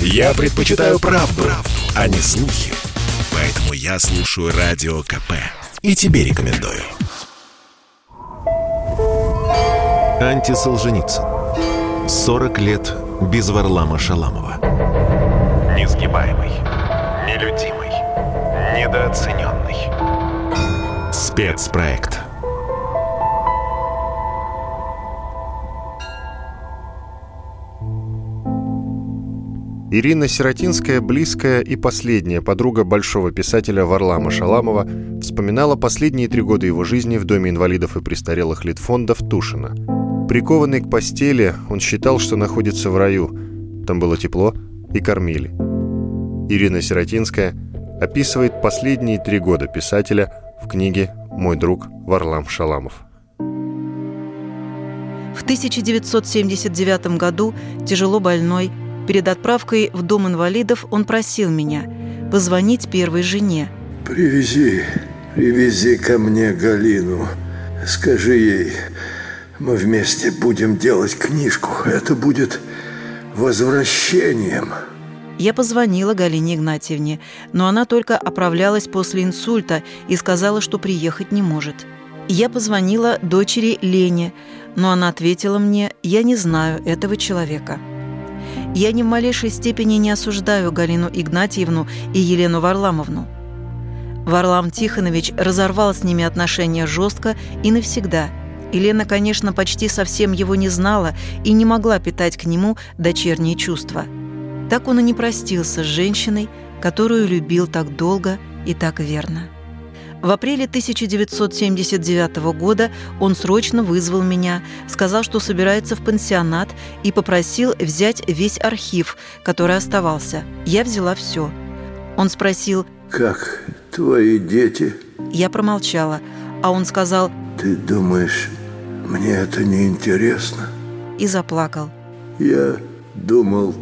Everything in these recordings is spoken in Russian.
Я предпочитаю правду, правду, а не слухи. Поэтому я слушаю Радио КП. И тебе рекомендую. Антисолженицын. 40 лет без Варлама Шаламова. Несгибаемый, нелюдимый, недооцененный. Спецпроект. Ирина Сиротинская, близкая и последняя подруга большого писателя Варлама Шаламова, вспоминала последние три года его жизни в Доме инвалидов и престарелых Литфонда в Тушино. Прикованный к постели, он считал, что находится в раю. Там было тепло и кормили. Ирина Сиротинская описывает последние три года писателя в книге «Мой друг Варлам Шаламов». В 1979 году тяжело больной Перед отправкой в Дом инвалидов он просил меня позвонить первой жене. «Привези, привези ко мне Галину. Скажи ей, мы вместе будем делать книжку. Это будет возвращением». Я позвонила Галине Игнатьевне, но она только оправлялась после инсульта и сказала, что приехать не может. Я позвонила дочери Лене, но она ответила мне, я не знаю этого человека. Я ни в малейшей степени не осуждаю Галину Игнатьевну и Елену Варламовну. Варлам Тихонович разорвал с ними отношения жестко и навсегда. Елена, конечно, почти совсем его не знала и не могла питать к нему дочерние чувства. Так он и не простился с женщиной, которую любил так долго и так верно. В апреле 1979 года он срочно вызвал меня, сказал, что собирается в пансионат и попросил взять весь архив, который оставался. Я взяла все. Он спросил «Как твои дети?» Я промолчала, а он сказал «Ты думаешь, мне это не интересно?» И заплакал. «Я думал,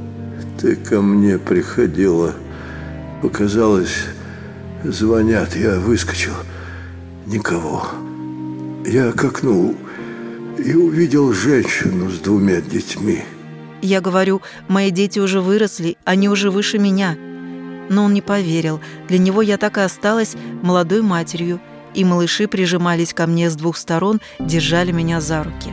ты ко мне приходила. Показалось, Звонят, я выскочил. Никого. Я к окну и увидел женщину с двумя детьми. Я говорю, мои дети уже выросли, они уже выше меня. Но он не поверил. Для него я так и осталась молодой матерью, и малыши прижимались ко мне с двух сторон, держали меня за руки.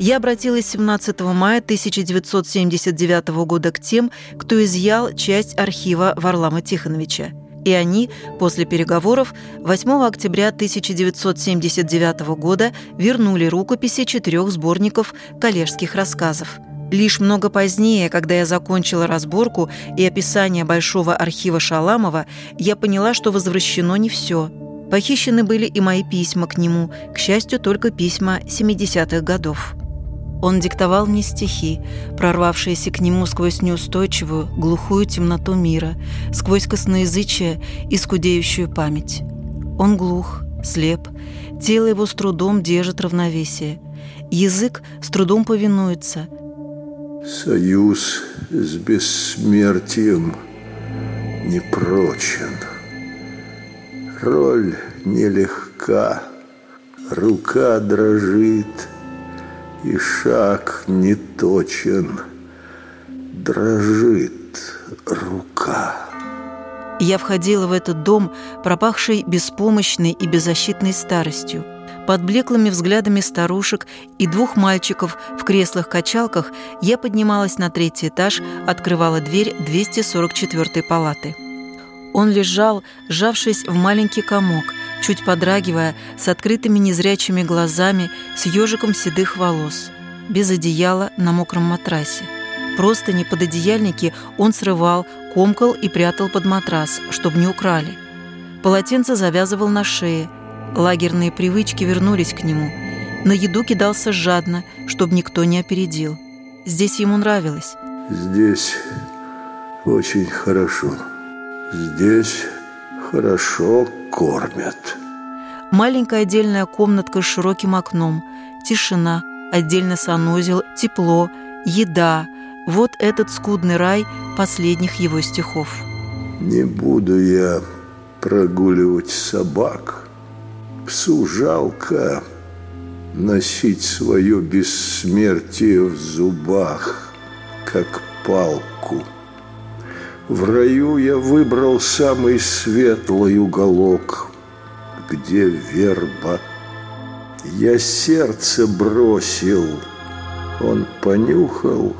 Я обратилась 17 мая 1979 года к тем, кто изъял часть архива Варлама Тихоновича. И они после переговоров 8 октября 1979 года вернули рукописи четырех сборников коллежских рассказов. Лишь много позднее, когда я закончила разборку и описание Большого архива Шаламова, я поняла, что возвращено не все. Похищены были и мои письма к нему, к счастью, только письма 70-х годов. Он диктовал мне стихи, прорвавшиеся к нему сквозь неустойчивую, глухую темноту мира, сквозь косноязычие и скудеющую память. Он глух, слеп, тело его с трудом держит равновесие. Язык с трудом повинуется. Союз с бессмертием непрочен. Роль нелегка, рука дрожит — и шаг не точен, дрожит рука. Я входила в этот дом, пропахший беспомощной и беззащитной старостью. Под блеклыми взглядами старушек и двух мальчиков в креслах-качалках я поднималась на третий этаж, открывала дверь 244 палаты. Он лежал, сжавшись в маленький комок, чуть подрагивая, с открытыми незрячими глазами, с ежиком седых волос, без одеяла на мокром матрасе. Просто не под одеяльники он срывал, комкал и прятал под матрас, чтобы не украли. Полотенце завязывал на шее. Лагерные привычки вернулись к нему. На еду кидался жадно, чтобы никто не опередил. Здесь ему нравилось. Здесь очень хорошо. Здесь хорошо кормят. Маленькая отдельная комнатка с широким окном, тишина, отдельный санузел, тепло, еда. Вот этот скудный рай последних его стихов. Не буду я прогуливать собак. Псу жалко, носить свое бессмертие в зубах, как палку. В раю я выбрал самый светлый уголок, где верба. Я сердце бросил, он понюхал,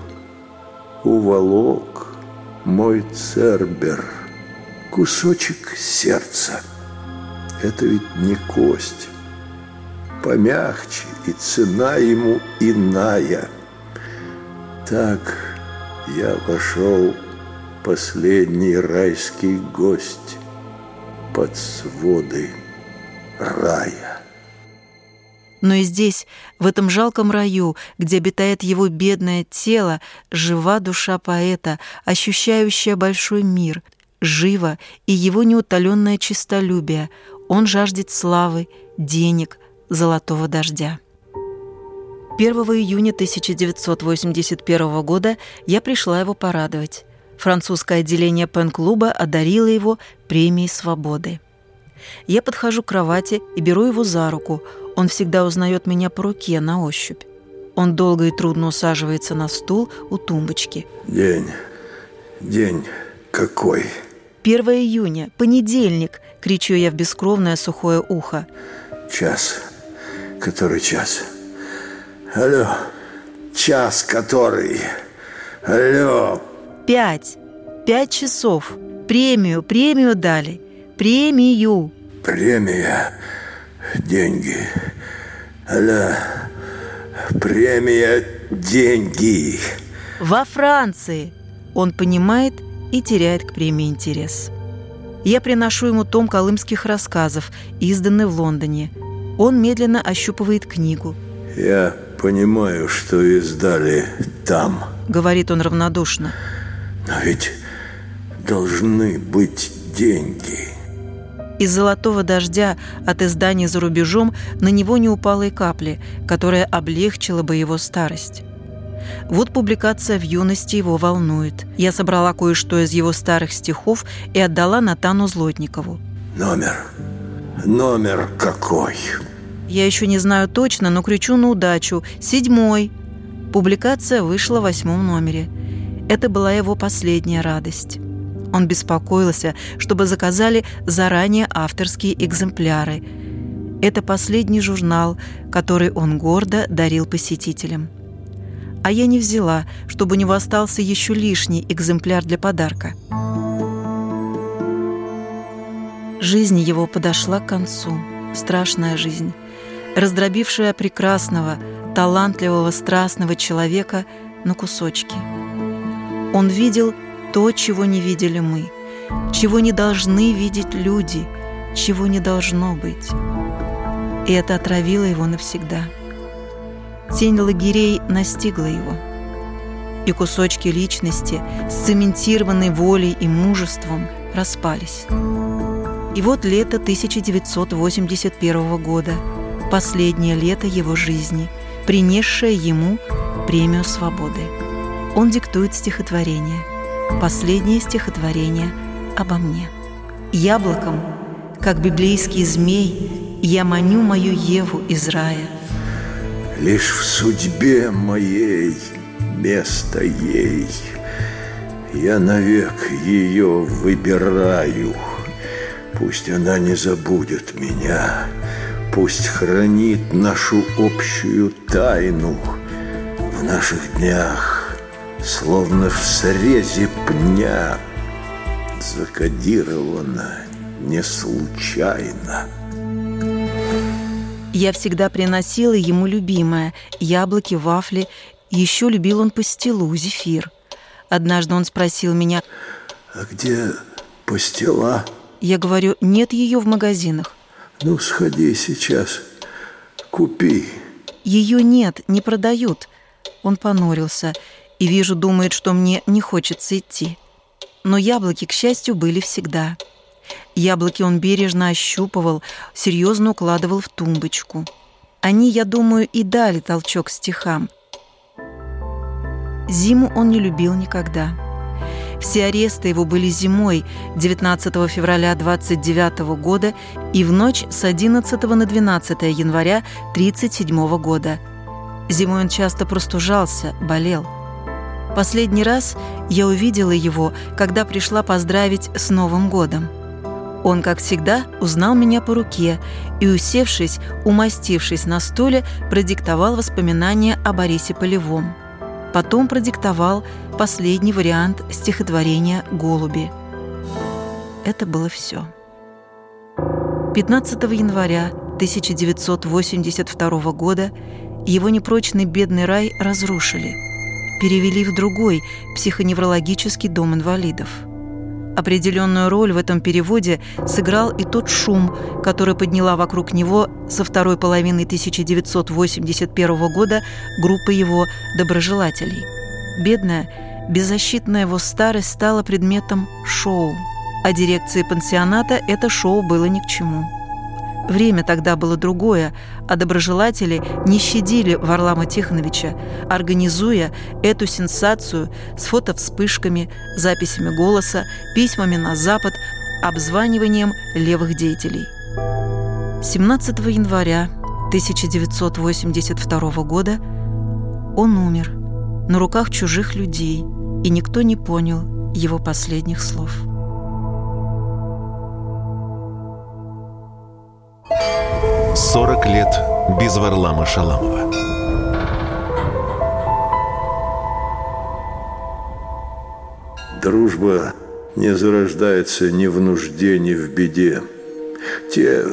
уволок мой цербер. Кусочек сердца — это ведь не кость, помягче, и цена ему иная. Так я вошел последний райский гость под своды рая. Но и здесь, в этом жалком раю, где обитает его бедное тело, жива душа поэта, ощущающая большой мир, живо и его неутоленное честолюбие. Он жаждет славы, денег, золотого дождя. 1 июня 1981 года я пришла его порадовать. Французское отделение пен-клуба одарило его премией свободы. Я подхожу к кровати и беру его за руку. Он всегда узнает меня по руке на ощупь. Он долго и трудно усаживается на стул у тумбочки. День, день какой? 1 июня, понедельник, кричу я в бескровное сухое ухо. Час. Который час? Алло, час который? Алло, Пять. Пять часов. Премию, премию дали. Премию. Премия, деньги. Алло, премия, деньги. Во Франции. Он понимает и теряет к премии интерес. Я приношу ему том колымских рассказов, изданный в Лондоне. Он медленно ощупывает книгу. Я понимаю, что издали там. Говорит он равнодушно. Но ведь должны быть деньги. Из золотого дождя от издания за рубежом на него не упало и капли, которая облегчила бы его старость. Вот публикация в юности его волнует. Я собрала кое-что из его старых стихов и отдала Натану Злотникову. Номер. Номер какой? Я еще не знаю точно, но кричу на удачу. Седьмой. Публикация вышла в восьмом номере. Это была его последняя радость. Он беспокоился, чтобы заказали заранее авторские экземпляры. Это последний журнал, который он гордо дарил посетителям. А я не взяла, чтобы у него остался еще лишний экземпляр для подарка. Жизнь его подошла к концу. Страшная жизнь, раздробившая прекрасного, талантливого, страстного человека на кусочки – он видел то, чего не видели мы, чего не должны видеть люди, чего не должно быть. И это отравило его навсегда. Тень лагерей настигла его. И кусочки личности, сцементированной волей и мужеством, распались. И вот лето 1981 года, последнее лето его жизни, принесшее ему премию свободы он диктует стихотворение. Последнее стихотворение обо мне. Яблоком, как библейский змей, я маню мою Еву из рая. Лишь в судьбе моей место ей. Я навек ее выбираю. Пусть она не забудет меня, Пусть хранит нашу общую тайну В наших днях Словно в срезе пня Закодировано не случайно. Я всегда приносила ему любимое Яблоки, вафли. Еще любил он пастилу, зефир. Однажды он спросил меня А где пастила? Я говорю, нет ее в магазинах Ну, сходи сейчас, купи. Ее нет, не продают. Он понурился и вижу, думает, что мне не хочется идти. Но яблоки, к счастью, были всегда. Яблоки он бережно ощупывал, серьезно укладывал в тумбочку. Они, я думаю, и дали толчок стихам. Зиму он не любил никогда. Все аресты его были зимой 19 февраля 29 года и в ночь с 11 на 12 января 37 года. Зимой он часто простужался, болел. Последний раз я увидела его, когда пришла поздравить с Новым годом. Он, как всегда, узнал меня по руке и, усевшись, умастившись на стуле, продиктовал воспоминания о Борисе Полевом. Потом продиктовал последний вариант стихотворения «Голуби». Это было все. 15 января 1982 года его непрочный бедный рай разрушили, перевели в другой психоневрологический дом инвалидов – Определенную роль в этом переводе сыграл и тот шум, который подняла вокруг него со второй половины 1981 года группа его доброжелателей. Бедная, беззащитная его старость стала предметом шоу, а дирекции пансионата это шоу было ни к чему. Время тогда было другое, а доброжелатели не щадили Варлама Тихоновича, организуя эту сенсацию с фотовспышками, записями голоса, письмами на Запад, обзваниванием левых деятелей. 17 января 1982 года он умер на руках чужих людей, и никто не понял его последних слов. 40 лет без Варлама Шаламова. Дружба не зарождается ни в нужде, ни в беде. Те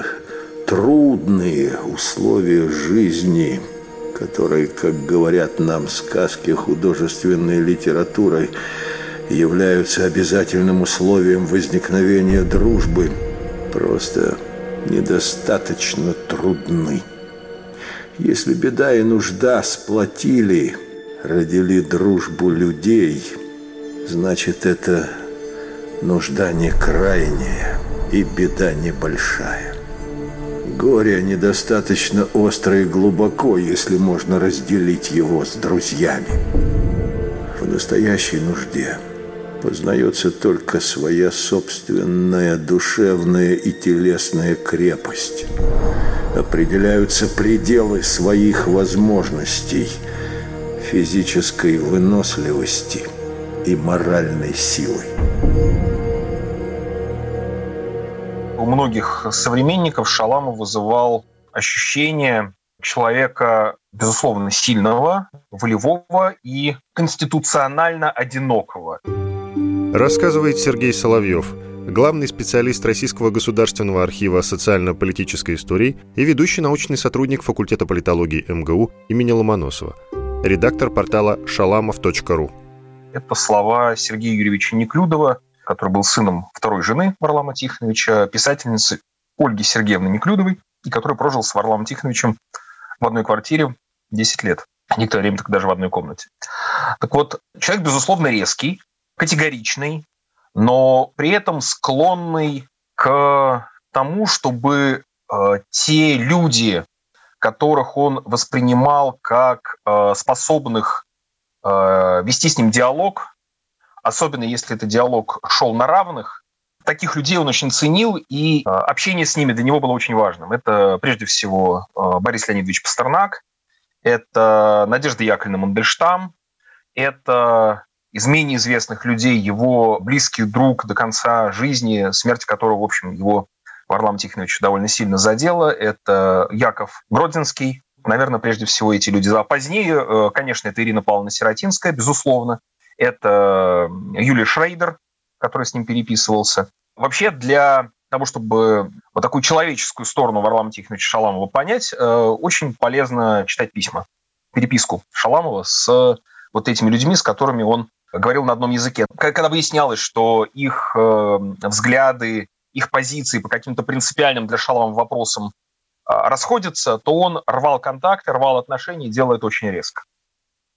трудные условия жизни, которые, как говорят нам сказки художественной литературой, являются обязательным условием возникновения дружбы, просто недостаточно трудны. Если беда и нужда сплотили, родили дружбу людей, значит, это нужда не крайняя и беда небольшая. Горе недостаточно остро и глубоко, если можно разделить его с друзьями. В настоящей нужде – познается только своя собственная душевная и телесная крепость. Определяются пределы своих возможностей, физической выносливости и моральной силы. У многих современников Шаламов вызывал ощущение человека, безусловно, сильного, волевого и конституционально одинокого. Рассказывает Сергей Соловьев, главный специалист Российского государственного архива социально-политической истории и ведущий научный сотрудник факультета политологии МГУ имени Ломоносова, редактор портала шаламов.ру. Это слова Сергея Юрьевича Неклюдова, который был сыном второй жены Варлама Тихоновича, писательницы Ольги Сергеевны Неклюдовой, и который прожил с Варламом Тихоновичем в одной квартире 10 лет. Некоторое время так даже в одной комнате. Так вот, человек, безусловно, резкий, категоричный, но при этом склонный к тому, чтобы э, те люди, которых он воспринимал как э, способных э, вести с ним диалог, особенно если этот диалог шел на равных, таких людей он очень ценил, и э, общение с ними для него было очень важным. Это прежде всего э, Борис Леонидович Пастернак, это Надежда Яковлевна Мандельштам, это из менее известных людей его близкий друг до конца жизни, смерть которого, в общем, его Варлам Тихонович довольно сильно задела. Это Яков Гродзинский. Наверное, прежде всего эти люди. А позднее, э, конечно, это Ирина Павловна Сиротинская, безусловно. Это Юлия Шрейдер, который с ним переписывался. Вообще для того, чтобы вот такую человеческую сторону Варлама Тихоновича Шаламова понять, э, очень полезно читать письма, переписку Шаламова с вот этими людьми, с которыми он говорил на одном языке. Когда выяснялось, что их э, взгляды, их позиции по каким-то принципиальным для Шалова вопросам а, расходятся, то он рвал контакты, рвал отношения и делал это очень резко.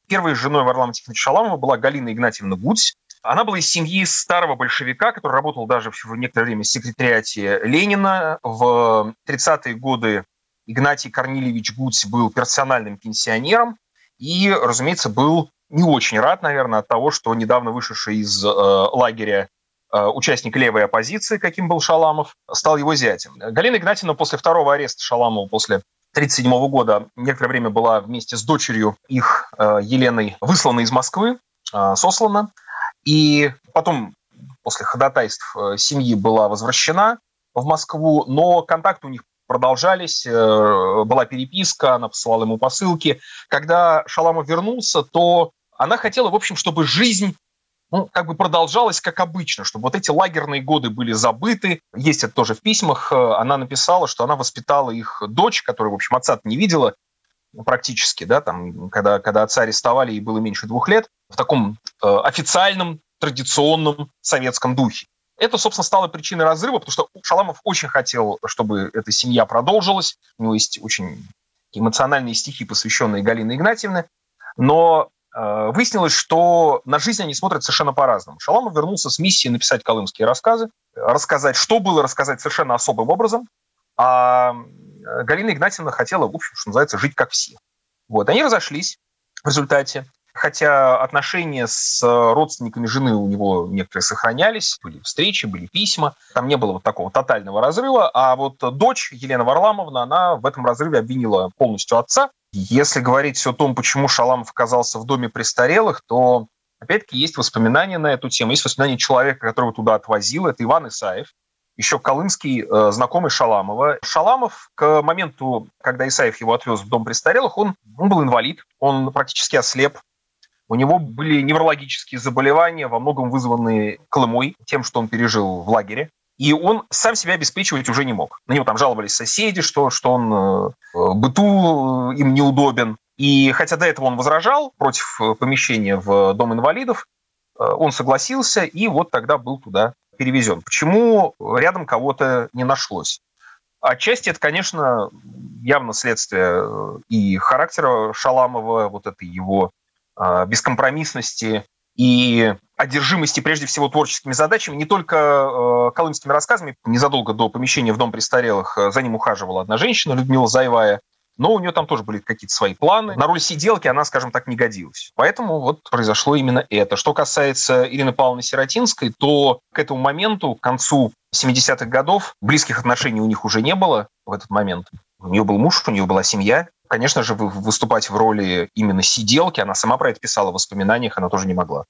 Первой женой Варлама Тихоновича Шаламова была Галина Игнатьевна Гудзь. Она была из семьи старого большевика, который работал даже в некоторое время в секретариате Ленина. В 30-е годы Игнатий Корнильевич Гудзь был персональным пенсионером и, разумеется, был не очень рад, наверное, от того, что недавно вышедший из э, лагеря э, участник левой оппозиции, каким был Шаламов, стал его зятем. Галина Игнатьевна после второго ареста Шаламова, после 1937 года, некоторое время была вместе с дочерью их, э, Еленой, выслана из Москвы, э, сослана. И потом, после ходатайств э, семьи, была возвращена в Москву, но контакты у них продолжались, э, была переписка, она посылала ему посылки. Когда Шаламов вернулся, то она хотела, в общем, чтобы жизнь ну, как бы продолжалась как обычно, чтобы вот эти лагерные годы были забыты. Есть это тоже в письмах. Э, она написала, что она воспитала их дочь, которая, в общем, отца не видела практически, да, там, когда, когда отца арестовали, ей было меньше двух лет, в таком э, официальном, традиционном советском духе. Это, собственно, стало причиной разрыва, потому что Шаламов очень хотел, чтобы эта семья продолжилась. У него есть очень эмоциональные стихи, посвященные Галине Игнатьевне. Но выяснилось, что на жизнь они смотрят совершенно по-разному. Шаламов вернулся с миссией написать колымские рассказы, рассказать, что было, рассказать совершенно особым образом. А Галина Игнатьевна хотела, в общем, что называется, жить как все. Вот, они разошлись в результате хотя отношения с родственниками жены у него некоторые сохранялись, были встречи, были письма, там не было вот такого тотального разрыва, а вот дочь Елена Варламовна, она в этом разрыве обвинила полностью отца. Если говорить о том, почему Шаламов оказался в доме престарелых, то опять-таки есть воспоминания на эту тему, есть воспоминания человека, которого туда отвозил, это Иван Исаев, еще колымский э, знакомый Шаламова. Шаламов к моменту, когда Исаев его отвез в дом престарелых, он, он был инвалид, он практически ослеп, у него были неврологические заболевания, во многом вызванные Колымой, тем, что он пережил в лагере. И он сам себя обеспечивать уже не мог. На него там жаловались соседи, что, что он э, быту им неудобен. И хотя до этого он возражал против э, помещения в Дом инвалидов, э, он согласился и вот тогда был туда перевезен. Почему рядом кого-то не нашлось? Отчасти это, конечно, явно следствие и характера Шаламова, вот этой его а, бескомпромиссности и одержимости прежде всего творческими задачами, не только э, колымскими рассказами. Незадолго до помещения в дом престарелых э, за ним ухаживала одна женщина, Людмила Заевая, но у нее там тоже были какие-то свои планы. На роль сиделки она, скажем так, не годилась. Поэтому вот произошло именно это. Что касается Ирины Павловны Сиротинской, то к этому моменту, к концу 70-х годов, близких отношений у них уже не было в этот момент. У нее был муж, у нее была семья, Конечно же, выступать в роли именно сиделки, она сама про это писала в воспоминаниях, она тоже не могла.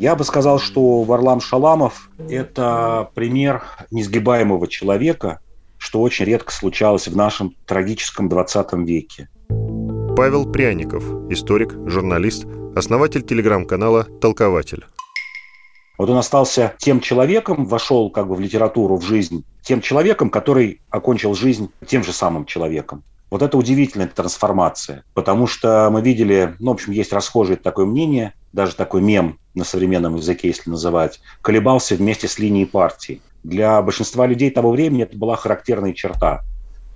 Я бы сказал, что Варлам Шаламов – это пример несгибаемого человека, что очень редко случалось в нашем трагическом 20 веке. Павел Пряников, историк, журналист, основатель телеграм-канала «Толкователь». Вот он остался тем человеком, вошел как бы в литературу, в жизнь, тем человеком, который окончил жизнь тем же самым человеком. Вот это удивительная трансформация, потому что мы видели, ну, в общем, есть расхожее такое мнение, даже такой мем на современном языке, если называть, колебался вместе с линией партии. Для большинства людей того времени это была характерная черта,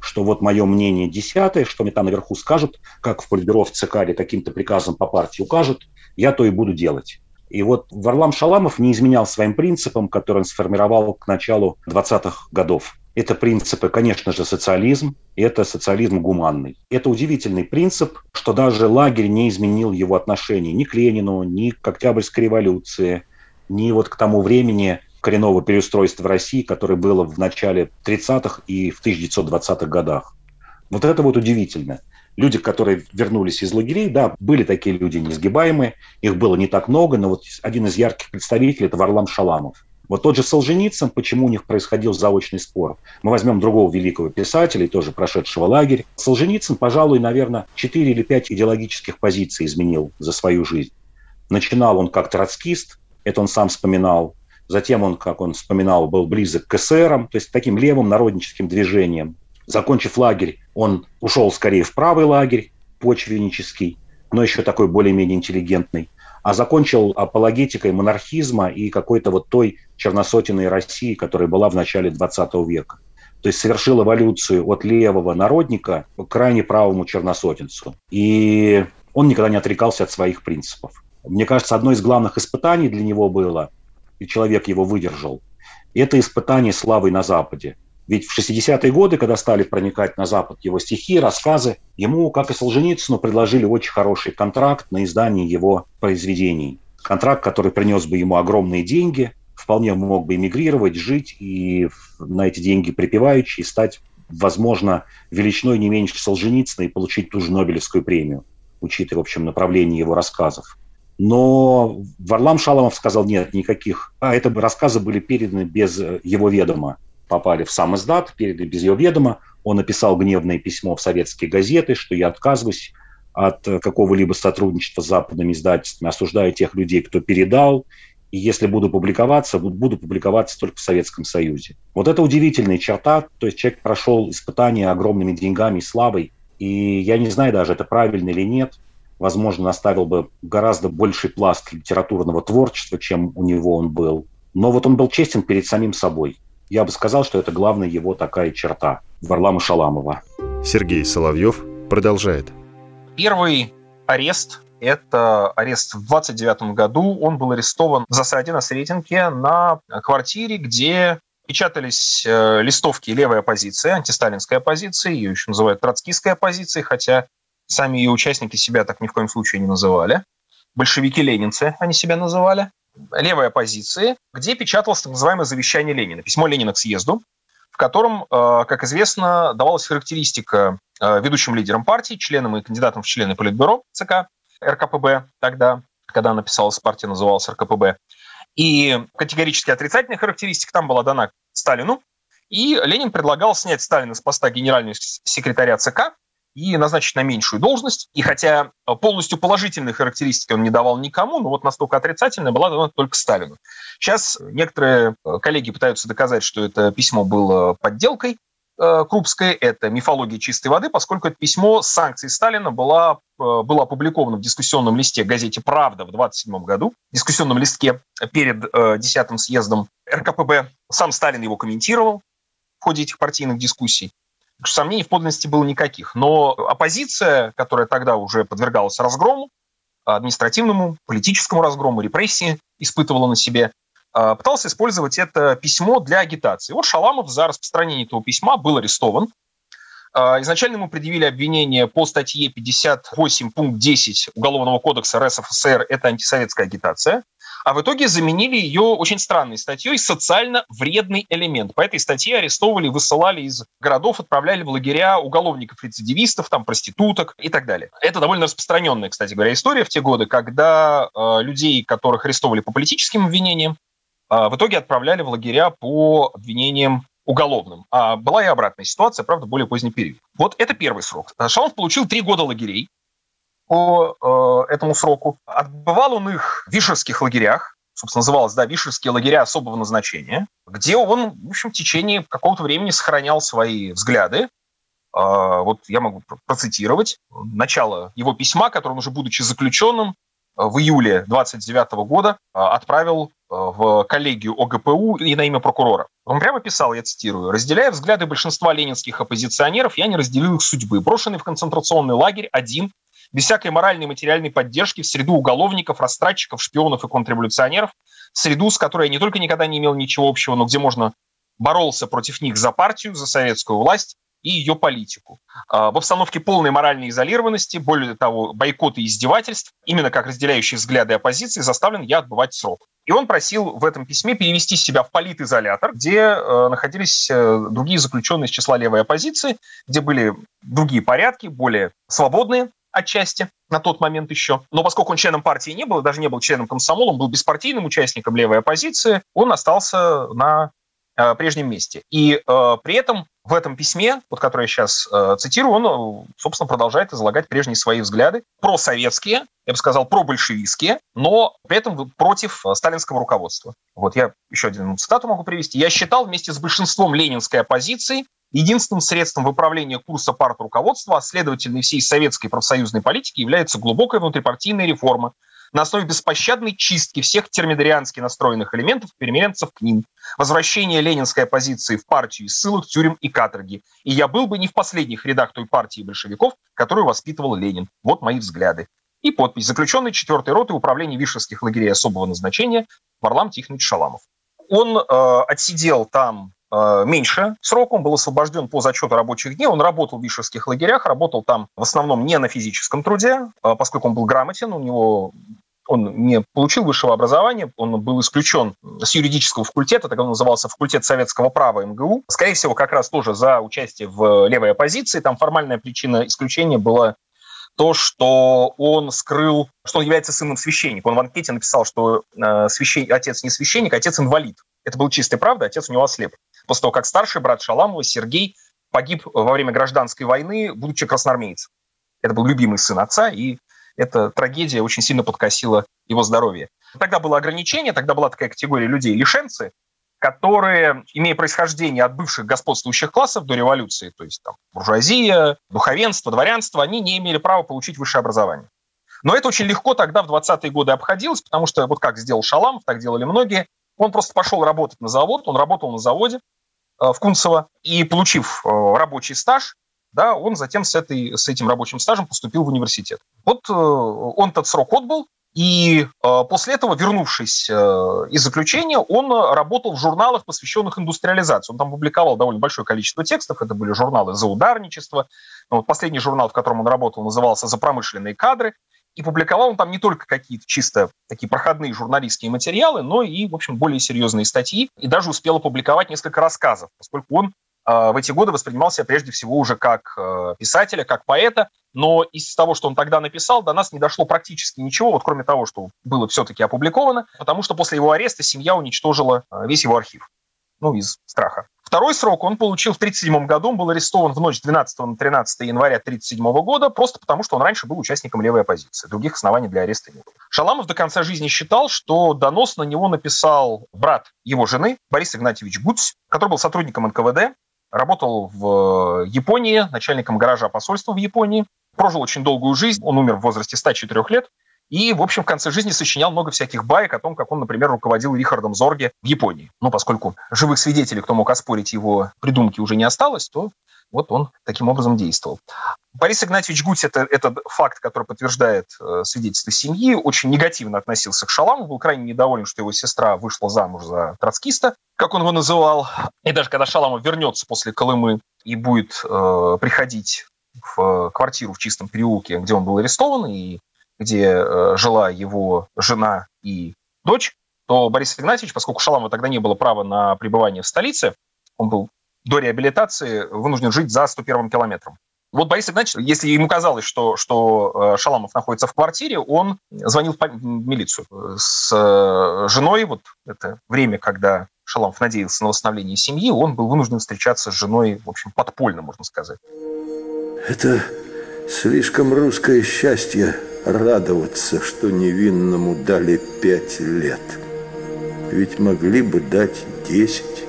что вот мое мнение десятое, что мне там наверху скажут, как в политбюро в ЦК или каким-то приказом по партии укажут, я то и буду делать. И вот Варлам Шаламов не изменял своим принципам, которые он сформировал к началу 20-х годов. Это принципы, конечно же, социализм, и это социализм гуманный. Это удивительный принцип, что даже лагерь не изменил его отношение ни к Ленину, ни к Октябрьской революции, ни вот к тому времени коренного переустройства России, которое было в начале 30-х и в 1920-х годах. Вот это вот удивительно люди, которые вернулись из лагерей, да, были такие люди несгибаемые, их было не так много, но вот один из ярких представителей – это Варлам Шаламов. Вот тот же Солженицын, почему у них происходил заочный спор. Мы возьмем другого великого писателя, тоже прошедшего лагерь. Солженицын, пожалуй, наверное, 4 или 5 идеологических позиций изменил за свою жизнь. Начинал он как троцкист, это он сам вспоминал. Затем он, как он вспоминал, был близок к эсерам, то есть таким левым народническим движением. Закончив лагерь, он ушел скорее в правый лагерь, почвеннический, но еще такой более-менее интеллигентный, а закончил апологетикой монархизма и какой-то вот той черносотенной России, которая была в начале 20 века. То есть совершил эволюцию от левого народника к крайне правому черносотенцу. И он никогда не отрекался от своих принципов. Мне кажется, одно из главных испытаний для него было, и человек его выдержал, это испытание славой на Западе. Ведь в 60-е годы, когда стали проникать на Запад его стихи, рассказы, ему, как и Солженицыну, предложили очень хороший контракт на издание его произведений. Контракт, который принес бы ему огромные деньги, вполне мог бы эмигрировать, жить и на эти деньги припеваючи стать, возможно, величиной не меньше Солженицына и получить ту же Нобелевскую премию, учитывая, в общем, направление его рассказов. Но Варлам Шаламов сказал, нет, никаких. А это бы рассказы были переданы без его ведома. Попали в сам издат, переданы без его ведома. Он написал гневное письмо в советские газеты, что я отказываюсь от какого-либо сотрудничества с западными издательствами, осуждаю тех людей, кто передал, и если буду публиковаться, буду публиковаться только в Советском Союзе. Вот это удивительная черта, то есть человек прошел испытания огромными деньгами и славой, и я не знаю даже, это правильно или нет, возможно, оставил бы гораздо больший пласт литературного творчества, чем у него он был. Но вот он был честен перед самим собой. Я бы сказал, что это главная его такая черта Варлама Шаламова. Сергей Соловьев продолжает. Первый арест – это арест в 29 году. Он был арестован в засаде на Сретенке на квартире, где печатались э, листовки левой оппозиции, антисталинской оппозиции, ее еще называют троцкистской оппозицией, хотя Сами ее участники себя так ни в коем случае не называли. Большевики-ленинцы они себя называли. Левой оппозиции, где печаталось так называемое завещание Ленина, письмо Ленина к съезду, в котором, э, как известно, давалась характеристика э, ведущим лидерам партии, членам и кандидатам в члены Политбюро ЦК РКПБ тогда, когда написалась партия, называлась РКПБ. И категорически отрицательная характеристика там была дана Сталину. И Ленин предлагал снять Сталина с поста генерального секретаря ЦК и назначить на меньшую должность. И хотя э, полностью положительные характеристики он не давал никому, но вот настолько отрицательная была дана только Сталину. Сейчас некоторые э, коллеги пытаются доказать, что это письмо было подделкой э, Крупской, это мифология чистой воды, поскольку это письмо с санкцией Сталина было, было опубликовано в дискуссионном листе газете «Правда» в 27 году, в дискуссионном листке перед 10 съездом РКПБ. Сам Сталин его комментировал в ходе этих партийных дискуссий сомнений в подлинности было никаких. Но оппозиция, которая тогда уже подвергалась разгрому, административному, политическому разгрому, репрессии испытывала на себе, а, пытался использовать это письмо для агитации. Вот Шаламов за распространение этого письма был арестован. А, изначально ему предъявили обвинение по статье 58 пункт 10 Уголовного кодекса РСФСР «Это антисоветская агитация» а в итоге заменили ее очень странной статьей «Социально вредный элемент». По этой статье арестовывали, высылали из городов, отправляли в лагеря уголовников-рецидивистов, там, проституток и так далее. Это довольно распространенная, кстати говоря, история в те годы, когда э, людей, которых арестовывали по политическим обвинениям, э, в итоге отправляли в лагеря по обвинениям уголовным. А была и обратная ситуация, правда, более поздний период. Вот это первый срок. Шалов получил три года лагерей по э, этому сроку. Отбывал он их в вишерских лагерях, собственно, называлось, да, вишерские лагеря особого назначения, где он, в общем, в течение какого-то времени сохранял свои взгляды. Э, вот я могу процитировать начало его письма, которое он уже, будучи заключенным, э, в июле 29 года э, отправил э, в коллегию ОГПУ и на имя прокурора. Он прямо писал, я цитирую, «Разделяя взгляды большинства ленинских оппозиционеров, я не разделил их судьбы. Брошенный в концентрационный лагерь один без всякой моральной и материальной поддержки в среду уголовников, растратчиков, шпионов и контрреволюционеров, среду, с которой я не только никогда не имел ничего общего, но где можно боролся против них за партию, за советскую власть и ее политику. А, в обстановке полной моральной изолированности, более того, бойкота и издевательств, именно как разделяющие взгляды оппозиции, заставлен я отбывать срок. И он просил в этом письме перевести себя в политизолятор, где э, находились э, другие заключенные из числа левой оппозиции, где были другие порядки, более свободные, отчасти на тот момент еще. Но поскольку он членом партии не был, даже не был членом комсомола, он был беспартийным участником левой оппозиции, он остался на э, прежнем месте. И э, при этом в этом письме, вот которое я сейчас э, цитирую, он, э, собственно, продолжает излагать прежние свои взгляды, просоветские, я бы сказал, пробольшевистские, но при этом против э, сталинского руководства. Вот я еще один цитату могу привести. «Я считал вместе с большинством ленинской оппозиции Единственным средством выправления курса руководства, а следовательно и всей советской профсоюзной политики, является глубокая внутрипартийная реформа на основе беспощадной чистки всех термидориански настроенных элементов переменцев к ним, возвращение ленинской оппозиции в партию из ссылок, тюрем и каторги. И я был бы не в последних рядах той партии большевиков, которую воспитывал Ленин. Вот мои взгляды. И подпись. Заключенный 4 роты управления Вишерских лагерей особого назначения Варлам Тихонович Шаламов. Он э, отсидел там меньше срока, он был освобожден по зачету рабочих дней, он работал в вишерских лагерях, работал там в основном не на физическом труде, э, поскольку он был грамотен, у него он не получил высшего образования, он был исключен с юридического факультета, тогда он назывался факультет советского права МГУ. Скорее всего, как раз тоже за участие в левой оппозиции. Там формальная причина исключения была то, что он скрыл, что он является сыном священника. Он в анкете написал, что э, священ... отец не священник, отец инвалид. Это была чистая правда, отец у него ослеп. После того, как старший брат Шаламова, Сергей, погиб во время гражданской войны, будучи красноармейцем. Это был любимый сын отца, и эта трагедия очень сильно подкосила его здоровье. Тогда было ограничение, тогда была такая категория людей, лишенцы, которые, имея происхождение от бывших господствующих классов до революции, то есть там буржуазия, духовенство, дворянство, они не имели права получить высшее образование. Но это очень легко тогда в 20-е годы обходилось, потому что вот как сделал Шаламов, так делали многие. Он просто пошел работать на завод, он работал на заводе в Кунцево, и получив э, рабочий стаж, да, он затем с, этой, с этим рабочим стажем поступил в университет. Вот э, он этот срок отбыл, и э, после этого, вернувшись э, из заключения, он работал в журналах, посвященных индустриализации. Он там публиковал довольно большое количество текстов. Это были журналы «За ударничество». Вот последний журнал, в котором он работал, назывался «За промышленные кадры». И публиковал он там не только какие-то чисто такие проходные журналистские материалы, но и, в общем, более серьезные статьи. И даже успел опубликовать несколько рассказов, поскольку он в эти годы воспринимался прежде всего уже как писателя, как поэта, но из того, что он тогда написал, до нас не дошло практически ничего, вот кроме того, что было все-таки опубликовано, потому что после его ареста семья уничтожила весь его архив, ну, из страха. Второй срок он получил в 1937 году, он был арестован в ночь 12 на 13 января 1937 года, просто потому что он раньше был участником левой оппозиции. Других оснований для ареста не было. Шаламов до конца жизни считал, что донос на него написал брат его жены, Борис Игнатьевич Гуц, который был сотрудником НКВД, работал в Японии, начальником гаража посольства в Японии, прожил очень долгую жизнь, он умер в возрасте 104 лет, и, в общем, в конце жизни сочинял много всяких баек о том, как он, например, руководил Рихардом Зорге в Японии. Но поскольку живых свидетелей, кто мог оспорить его придумки, уже не осталось, то вот он таким образом действовал. Борис Игнатьевич Гусь это, это факт, который подтверждает э, свидетельство семьи, очень негативно относился к Шаламу, был крайне недоволен, что его сестра вышла замуж за троцкиста, как он его называл. И даже когда Шаламов вернется после Колымы и будет э, приходить в квартиру в Чистом переулке, где он был арестован и где э, жила его жена и дочь, то Борис Игнатьевич, поскольку Шаламова тогда не было права на пребывание в столице, он был до реабилитации вынужден жить за 101 километром. Вот Борис Игнатьевич, если ему казалось, что, что э, Шаламов находится в квартире, он звонил в милицию. С э, женой, вот это время, когда Шаламов надеялся на восстановление семьи, он был вынужден встречаться с женой, в общем, подпольно, можно сказать. Это слишком русское счастье радоваться, что невинному дали пять лет. Ведь могли бы дать десять,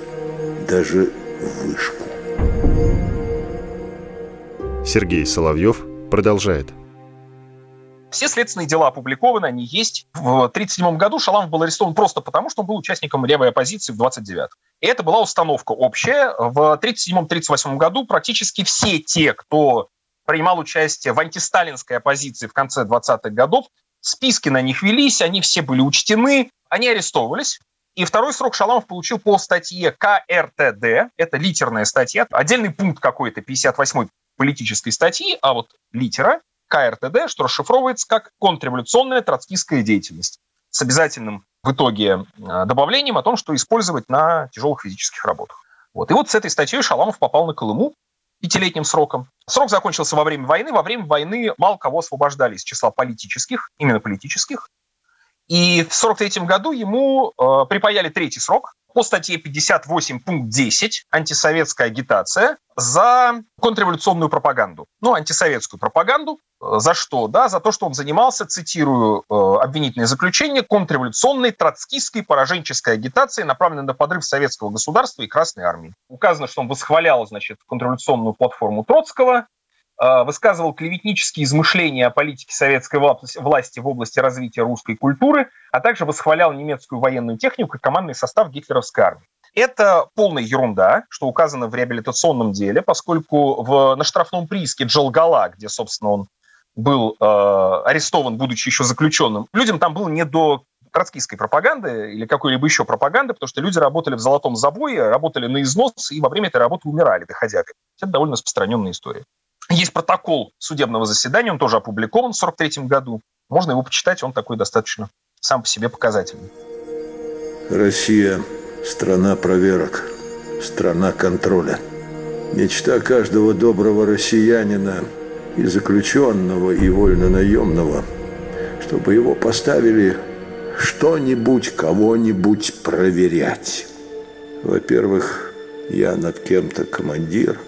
даже вышку. Сергей Соловьев продолжает. Все следственные дела опубликованы, они есть. В 1937 году Шаламов был арестован просто потому, что он был участником левой оппозиции в 29 И это была установка общая. В 1937-1938 году практически все те, кто принимал участие в антисталинской оппозиции в конце 20-х годов, списки на них велись, они все были учтены, они арестовывались. И второй срок Шаламов получил по статье КРТД, это литерная статья, отдельный пункт какой-то 58-й политической статьи, а вот литера КРТД, что расшифровывается как контрреволюционная троцкистская деятельность с обязательным в итоге э, добавлением о том, что использовать на тяжелых физических работах. Вот. И вот с этой статьей Шаламов попал на Колыму пятилетним сроком. Срок закончился во время войны. Во время войны мало кого освобождали из числа политических, именно политических. И в 1943 году ему э, припаяли третий срок по статье 58 пункт 10 «Антисоветская агитация» за контрреволюционную пропаганду. Ну, антисоветскую пропаганду. Э, за что? Да, за то, что он занимался, цитирую э, обвинительное заключение, контрреволюционной троцкистской пораженческой агитацией, направленной на подрыв советского государства и Красной армии. Указано, что он восхвалял, значит, контрреволюционную платформу Троцкого, высказывал клеветнические измышления о политике советской власти в области развития русской культуры, а также восхвалял немецкую военную технику и командный состав гитлеровской армии. Это полная ерунда, что указано в реабилитационном деле, поскольку в, на штрафном прииске Джалгала, где, собственно, он был э, арестован, будучи еще заключенным, людям там было не до троцкистской пропаганды или какой-либо еще пропаганды, потому что люди работали в золотом забое, работали на износ и во время этой работы умирали, доходя. Это довольно распространенная история. Есть протокол судебного заседания, он тоже опубликован в 1943 году. Можно его почитать, он такой достаточно сам по себе показательный. Россия – страна проверок, страна контроля. Мечта каждого доброго россиянина и заключенного, и вольно-наемного, чтобы его поставили что-нибудь, кого-нибудь проверять. Во-первых, я над кем-то командир.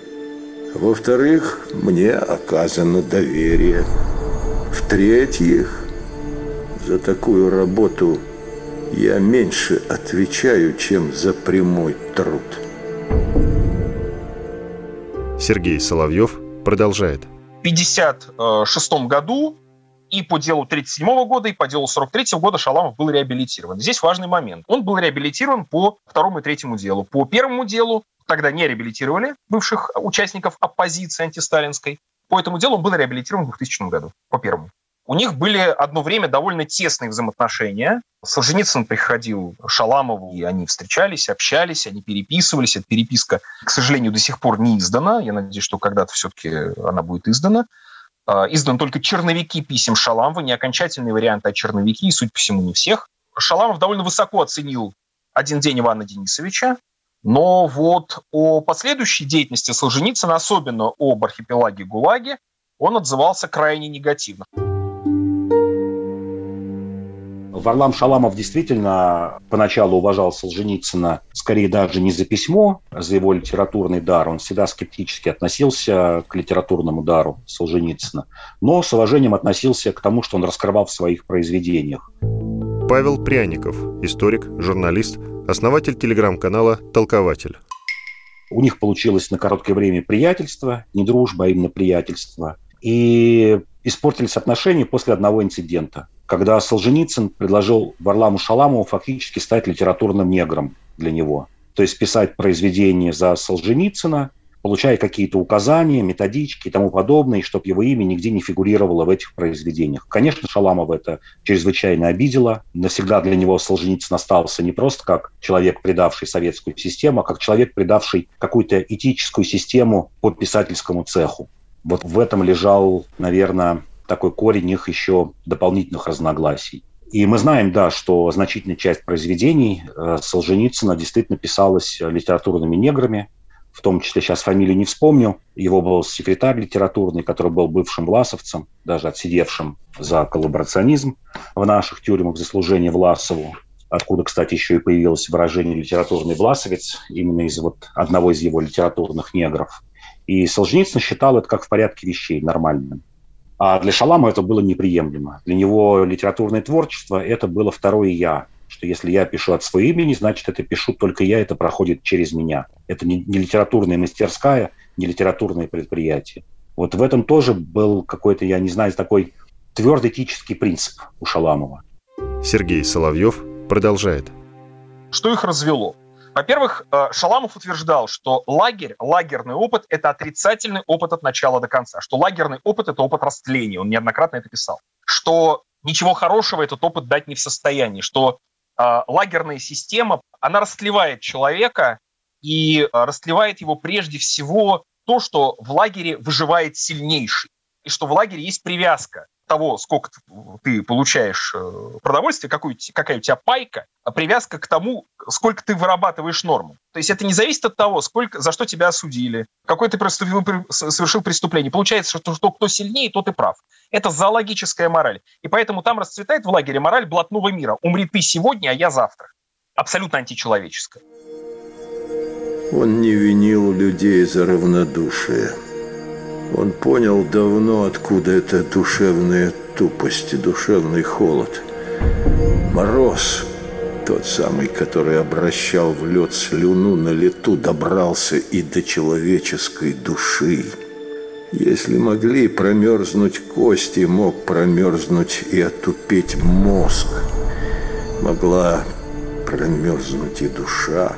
Во-вторых, мне оказано доверие. В-третьих, за такую работу я меньше отвечаю, чем за прямой труд. Сергей Соловьев продолжает. В 1956 году и по делу 1937 года, и по делу 1943 года Шаламов был реабилитирован. Здесь важный момент. Он был реабилитирован по второму и третьему делу. По первому делу тогда не реабилитировали бывших участников оппозиции антисталинской. По этому делу он был реабилитирован в 2000 году, по первому. У них были одно время довольно тесные взаимоотношения. Солженицын приходил Шаламову, и они встречались, общались, они переписывались. Эта переписка, к сожалению, до сих пор не издана. Я надеюсь, что когда-то все-таки она будет издана. А, Изданы только черновики писем Шаламова, не окончательные варианты, а черновики, и, судя по всему, не всех. Шаламов довольно высоко оценил один день Ивана Денисовича, но вот о последующей деятельности Солженицына, особенно об архипелаге ГУЛАГе, он отзывался крайне негативно. Варлам Шаламов действительно поначалу уважал Солженицына скорее даже не за письмо, а за его литературный дар. Он всегда скептически относился к литературному дару Солженицына, но с уважением относился к тому, что он раскрывал в своих произведениях. Павел Пряников, историк, журналист, основатель телеграм-канала «Толкователь». У них получилось на короткое время приятельство, не дружба, а именно приятельство. И испортились отношения после одного инцидента – когда Солженицын предложил Варламу Шаламову фактически стать литературным негром для него. То есть писать произведения за Солженицына, получая какие-то указания, методички и тому подобное, чтобы его имя нигде не фигурировало в этих произведениях. Конечно, Шаламова это чрезвычайно обидело. Навсегда для него Солженицын остался не просто как человек, предавший советскую систему, а как человек, предавший какую-то этическую систему по писательскому цеху. Вот в этом лежал, наверное, такой корень их еще дополнительных разногласий. И мы знаем, да, что значительная часть произведений э, Солженицына действительно писалась литературными неграми, в том числе сейчас фамилию не вспомню. Его был секретарь литературный, который был бывшим власовцем, даже отсидевшим за коллаборационизм в наших тюрьмах за служение Власову. Откуда, кстати, еще и появилось выражение «литературный власовец», именно из вот одного из его литературных негров. И Солженицын считал это как в порядке вещей, нормальным. А для Шалама это было неприемлемо. Для него литературное творчество – это было второе «я», что если я пишу от своего имени, значит, это пишу только я, это проходит через меня. Это не, не литературная мастерская, не литературное предприятие. Вот в этом тоже был какой-то, я не знаю, такой твердый этический принцип у Шаламова. Сергей Соловьев продолжает. Что их развело? Во-первых, э, Шаламов утверждал, что лагерь, лагерный опыт – это отрицательный опыт от начала до конца, что лагерный опыт – это опыт растления, он неоднократно это писал, что ничего хорошего этот опыт дать не в состоянии, что лагерная система, она растлевает человека и э, растлевает его прежде всего то, что в лагере выживает сильнейший, и что в лагере есть привязка того, сколько ты получаешь э, продовольствия, какую, какая у тебя пайка, а привязка к тому, сколько ты вырабатываешь норму. То есть это не зависит от того, сколько, за что тебя осудили, какое ты совершил преступление. Получается, что, что кто сильнее, тот и прав. Это зоологическая мораль. И поэтому там расцветает в лагере мораль блатного мира. Умри ты сегодня, а я завтра. Абсолютно античеловеческая. Он не винил людей за равнодушие. Он понял давно, откуда эта душевная тупость и душевный холод. Мороз, тот самый, который обращал в лед слюну на лету, добрался и до человеческой души. Если могли промерзнуть кости, мог промерзнуть и отупеть мозг. Могла промерзнуть и душа.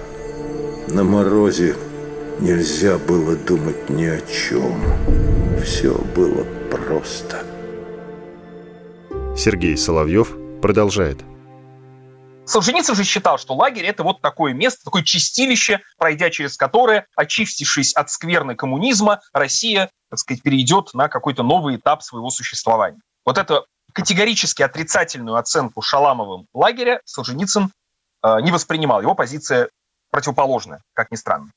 На морозе Нельзя было думать ни о чем. Все было просто. Сергей Соловьев продолжает. Солженицын же считал, что лагерь – это вот такое место, такое чистилище, пройдя через которое, очистившись от скверны коммунизма, Россия, так сказать, перейдет на какой-то новый этап своего существования. Вот эту категорически отрицательную оценку Шаламовым лагеря Солженицын э, не воспринимал. Его позиция противоположная, как ни странно.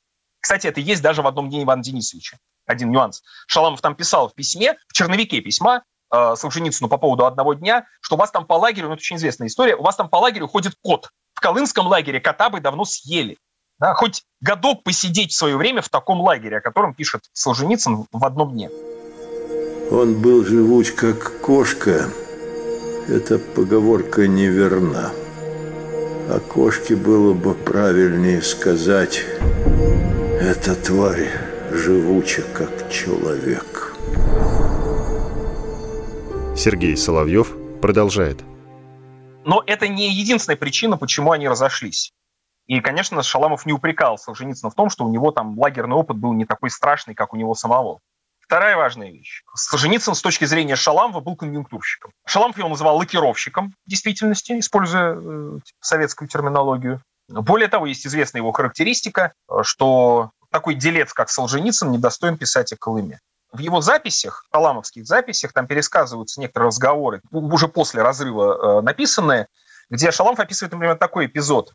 Кстати, это есть даже в одном дне Ивана Денисовича. Один нюанс. Шаламов там писал в письме, в черновике письма, э, Солженицыну по поводу одного дня, что у вас там по лагерю, ну это очень известная история, у вас там по лагерю ходит кот. В Колымском лагере кота бы давно съели. Да, хоть годок посидеть в свое время в таком лагере, о котором пишет Солженицын в одном дне. Он был живуч, как кошка. Эта поговорка неверна. О кошке было бы правильнее сказать, эта тварь живуча, как человек. Сергей Соловьев продолжает. Но это не единственная причина, почему они разошлись. И, конечно, Шаламов не упрекал Солженицына в том, что у него там лагерный опыт был не такой страшный, как у него самого. Вторая важная вещь. Солженицын с точки зрения Шаламова был конъюнктурщиком. Шаламов его называл лакировщиком в действительности, используя э, советскую терминологию. Более того, есть известная его характеристика, что такой делец, как Солженицын, недостоин писать о Колыме. В его записях, шаламовских записях, там пересказываются некоторые разговоры, уже после разрыва э, написанные, где Шаламов описывает, например, такой эпизод.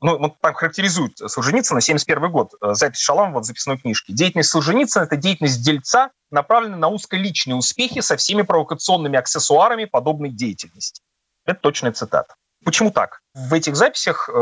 Ну, он так характеризует Солженицына, 71 год, э, запись Шаламова в записной книжке. Деятельность Солженицына – это деятельность дельца, направленная на узколичные успехи со всеми провокационными аксессуарами подобной деятельности. Это точная цитата. Почему так? В этих записях э,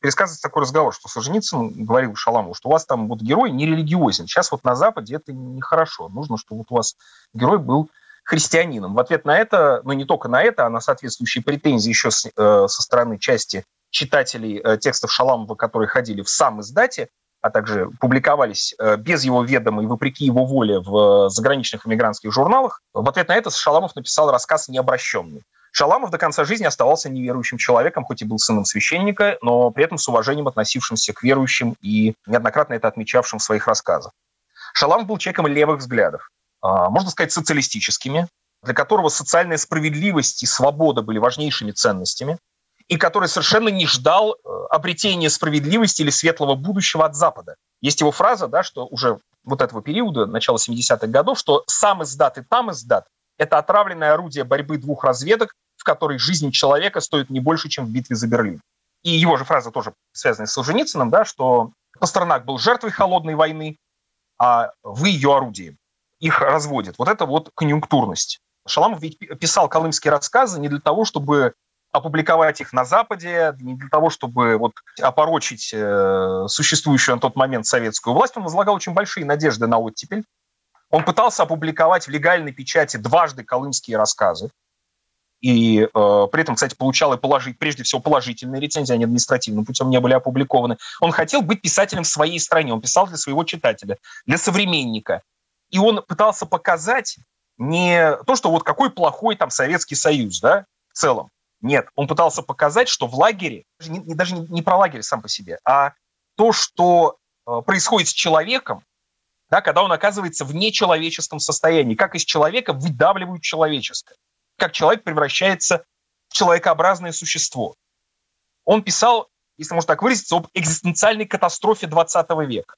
пересказывается такой разговор, что Солженицын говорил Шаламову, что у вас там вот герой не религиозен. Сейчас вот на Западе это нехорошо. Нужно, чтобы вот у вас герой был христианином. В ответ на это, ну не только на это, а на соответствующие претензии еще с, э, со стороны части читателей э, текстов Шаламова, которые ходили в сам издате, а также публиковались э, без его ведома и вопреки его воле в заграничных иммигрантских журналах, в ответ на это Шаламов написал рассказ «Необращенный». Шаламов до конца жизни оставался неверующим человеком, хоть и был сыном священника, но при этом с уважением относившимся к верующим и неоднократно это отмечавшим в своих рассказах. Шаламов был человеком левых взглядов, а, можно сказать, социалистическими, для которого социальная справедливость и свобода были важнейшими ценностями, и который совершенно не ждал э, обретения справедливости или светлого будущего от Запада. Есть его фраза, да, что уже вот этого периода, начала 70-х годов, что сам издат и там издат – это отравленное орудие борьбы двух разведок, в которой жизнь человека стоит не больше, чем в битве за Берлин. И его же фраза тоже связана с Солженицыным, да, что Пастернак был жертвой холодной войны, а вы ее орудием. Их разводят. Вот это вот конъюнктурность. Шаламов ведь писал колымские рассказы не для того, чтобы опубликовать их на Западе, не для того, чтобы вот опорочить э, существующую на тот момент советскую власть. Он возлагал очень большие надежды на оттепель. Он пытался опубликовать в легальной печати дважды колымские рассказы и э, при этом, кстати, получал и положить, прежде всего положительные рецензии, они административным путем не были опубликованы. Он хотел быть писателем в своей стране, он писал для своего читателя, для современника. И он пытался показать не то, что вот какой плохой там Советский Союз, да, в целом. Нет, он пытался показать, что в лагере, не, не, даже не, не про лагерь сам по себе, а то, что э, происходит с человеком, да, когда он оказывается в нечеловеческом состоянии, как из человека выдавливают человеческое как человек превращается в человекообразное существо. Он писал, если можно так выразиться, об экзистенциальной катастрофе 20 века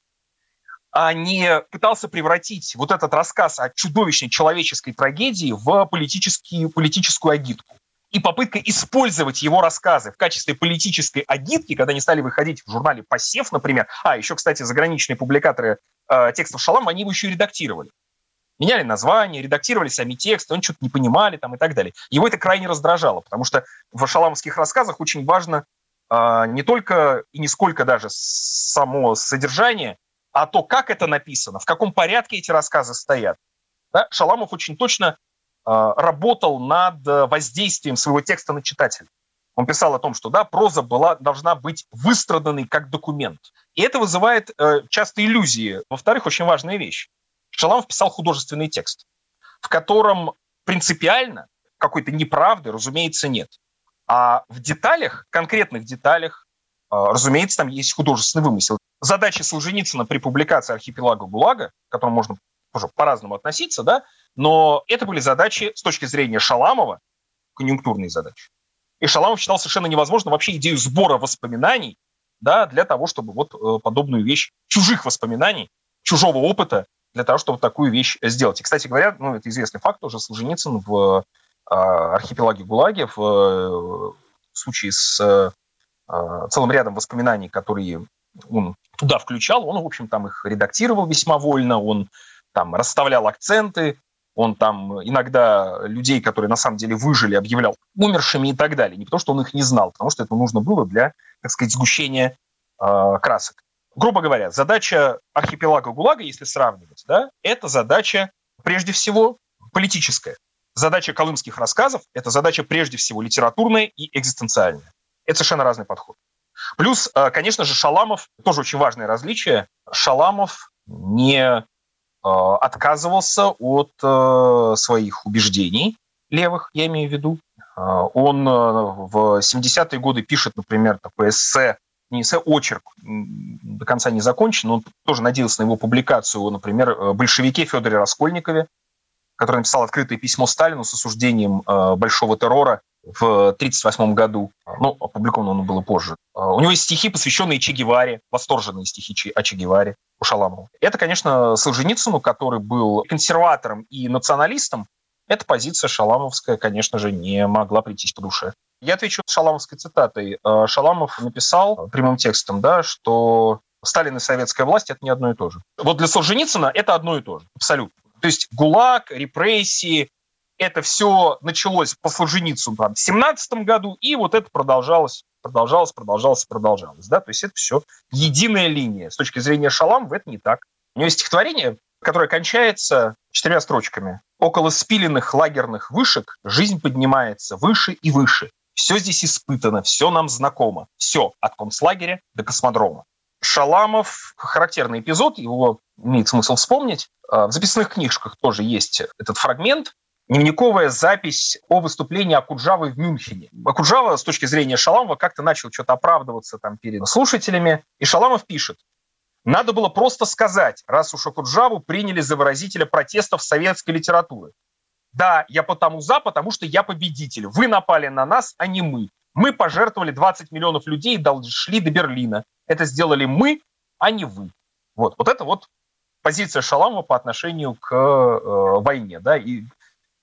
а не пытался превратить вот этот рассказ о чудовищной человеческой трагедии в политическую, политическую агитку. И попытка использовать его рассказы в качестве политической агитки, когда они стали выходить в журнале «Посев», например, а еще, кстати, заграничные публикаторы э, текстов Шалама, они его еще и редактировали меняли название, редактировали сами тексты, он что-то не понимали там и так далее. Его это крайне раздражало, потому что в шаламовских рассказах очень важно э, не только и не сколько даже само содержание, а то, как это написано, в каком порядке эти рассказы стоят. Да? Шаламов очень точно работал над воздействием своего текста на читателя. Он писал о том, что да, проза была, должна быть выстраданной как документ. И это вызывает э, часто иллюзии. Во-вторых, очень важная вещь. Шаламов писал художественный текст, в котором принципиально какой-то неправды, разумеется, нет. А в деталях, конкретных деталях, а, разумеется, там есть художественный вымысел. Задача Солженицына при публикации «Архипелага ГУЛАГа», к которому можно по-разному относиться, да, но это были задачи с точки зрения Шаламова, конъюнктурные задачи. И Шаламов считал совершенно невозможно вообще идею сбора воспоминаний да, для того, чтобы вот э, подобную вещь, чужих воспоминаний, чужого опыта, для того, чтобы такую вещь сделать. И, кстати говоря, ну, это известный факт тоже, Солженицын в э, архипелаге ГУЛАГе в э, случае с э, целым рядом воспоминаний, которые он туда включал, он, в общем, там их редактировал весьма вольно, он там расставлял акценты, он там иногда людей, которые на самом деле выжили, объявлял умершими и так далее. Не потому, что он их не знал, потому что это нужно было для, так сказать, сгущения э, красок. Грубо говоря, задача архипелага ГУЛАГа, если сравнивать, да, это задача прежде всего политическая. Задача колымских рассказов – это задача прежде всего литературная и экзистенциальная. Это совершенно разный подход. Плюс, э, конечно же, Шаламов, тоже очень важное различие, Шаламов не отказывался от э, своих убеждений левых, я имею в виду. Э, он в 70-е годы пишет, например, такое эссе, не эссе, очерк, до конца не закончен, он тоже надеялся на его публикацию, например, «Большевике» Федоре Раскольникове, который написал открытое письмо Сталину с осуждением большого террора в 1938 году. Ну, опубликовано оно было позже. У него есть стихи, посвященные Че Геваре, восторженные стихи о Че Геваре у Шаламова. Это, конечно, Солженицыну, который был консерватором и националистом, эта позиция шаламовская, конечно же, не могла прийтись по душе. Я отвечу шаламовской цитатой. Э, Шаламов написал прямым текстом, да, что Сталин и советская власть – это не одно и то же. Вот для Солженицына это одно и то же, абсолютно. То есть ГУЛАГ, репрессии, это все началось по Солженицыну там, в 17 году, и вот это продолжалось продолжалось, продолжалось, продолжалось. Да? То есть это все единая линия. С точки зрения Шаламова это не так. У него есть стихотворение, которое кончается четырьмя строчками. Около спиленных лагерных вышек жизнь поднимается выше и выше. Все здесь испытано, все нам знакомо. Все, от концлагеря до космодрома. Шаламов, характерный эпизод, его имеет смысл вспомнить. А, в записных книжках тоже есть этот фрагмент дневниковая запись о выступлении Акуджавы в Мюнхене. Акуджава, с точки зрения Шаламова, как-то начал что-то оправдываться там перед слушателями. И Шаламов пишет, надо было просто сказать, раз уж Акуджаву приняли за выразителя протестов советской литературы. Да, я потому за, потому что я победитель. Вы напали на нас, а не мы. Мы пожертвовали 20 миллионов людей и дошли до Берлина. Это сделали мы, а не вы. Вот, вот это вот позиция Шаламова по отношению к э, войне. Да? И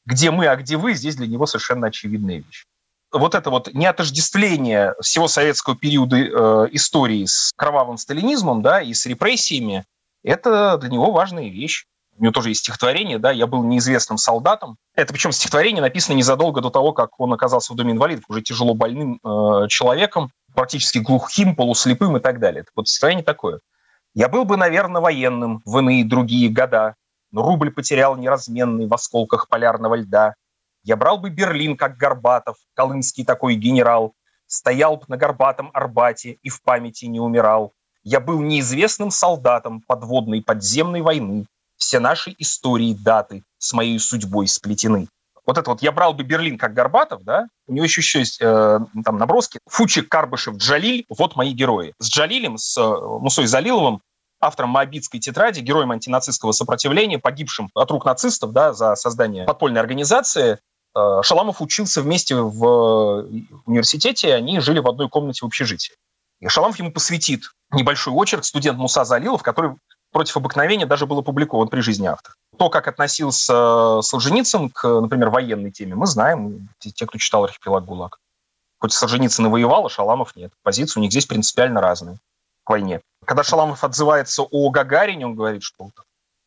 где мы, а где вы, здесь для него совершенно очевидная вещь. Вот это вот неотождествление всего советского периода э, истории с кровавым сталинизмом да, и с репрессиями, это для него важная вещь. У него тоже есть стихотворение, да, «Я был неизвестным солдатом». Это причем стихотворение написано незадолго до того, как он оказался в Доме инвалидов, уже тяжело больным э, человеком, практически глухим, полуслепым и так далее. Так вот, стихотворение такое. «Я был бы, наверное, военным в иные другие года, но рубль потерял неразменный в осколках полярного льда. Я брал бы Берлин, как Горбатов, колымский такой генерал, стоял бы на Горбатом Арбате и в памяти не умирал. Я был неизвестным солдатом подводной подземной войны. Все наши истории, даты с моей судьбой сплетены. Вот это вот «Я брал бы Берлин, как Горбатов», да, у него еще, еще есть э, там наброски. Фучик, Карбышев, Джалиль – вот мои герои. С Джалилем, с э, Мусой Залиловым автором Моабитской тетради, героем антинацистского сопротивления, погибшим от рук нацистов да, за создание подпольной организации. Э, Шаламов учился вместе в университете, они жили в одной комнате в общежитии. И Шаламов ему посвятит небольшой очерк студент Муса Залилов, который против обыкновения даже был опубликован при жизни автора. То, как относился Солженицын к, например, военной теме, мы знаем, те, кто читал «Архипелаг ГУЛАГ». Хоть Солженицын и воевал, а Шаламов нет. Позиции у них здесь принципиально разные к войне. Когда Шаламов отзывается о Гагарине, он говорит, что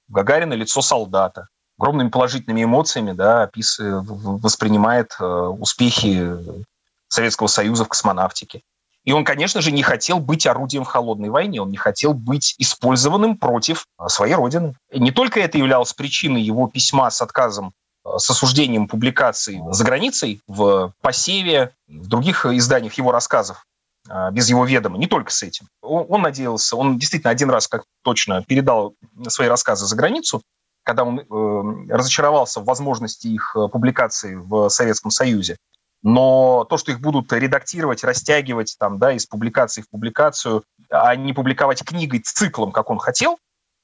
Гагарина лицо солдата. Огромными положительными эмоциями да, опис... воспринимает э, успехи Советского Союза в космонавтике. И он, конечно же, не хотел быть орудием в холодной войне, он не хотел быть использованным против э, своей родины. И не только это являлось причиной его письма с отказом э, с осуждением публикаций за границей в посеве, в других изданиях его рассказов, а, без его ведома, не только с этим. Он, он надеялся, он действительно один раз как точно передал свои рассказы за границу, когда он э, разочаровался в возможности их э, публикации в Советском Союзе. Но то, что их будут редактировать, растягивать там, да, из публикации в публикацию, а не публиковать книгой циклом, как он хотел,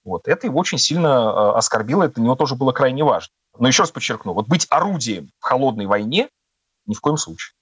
вот, это его очень сильно э, оскорбило, это для него тоже было крайне важно. Но еще раз подчеркну, вот быть орудием в холодной войне ни в коем случае.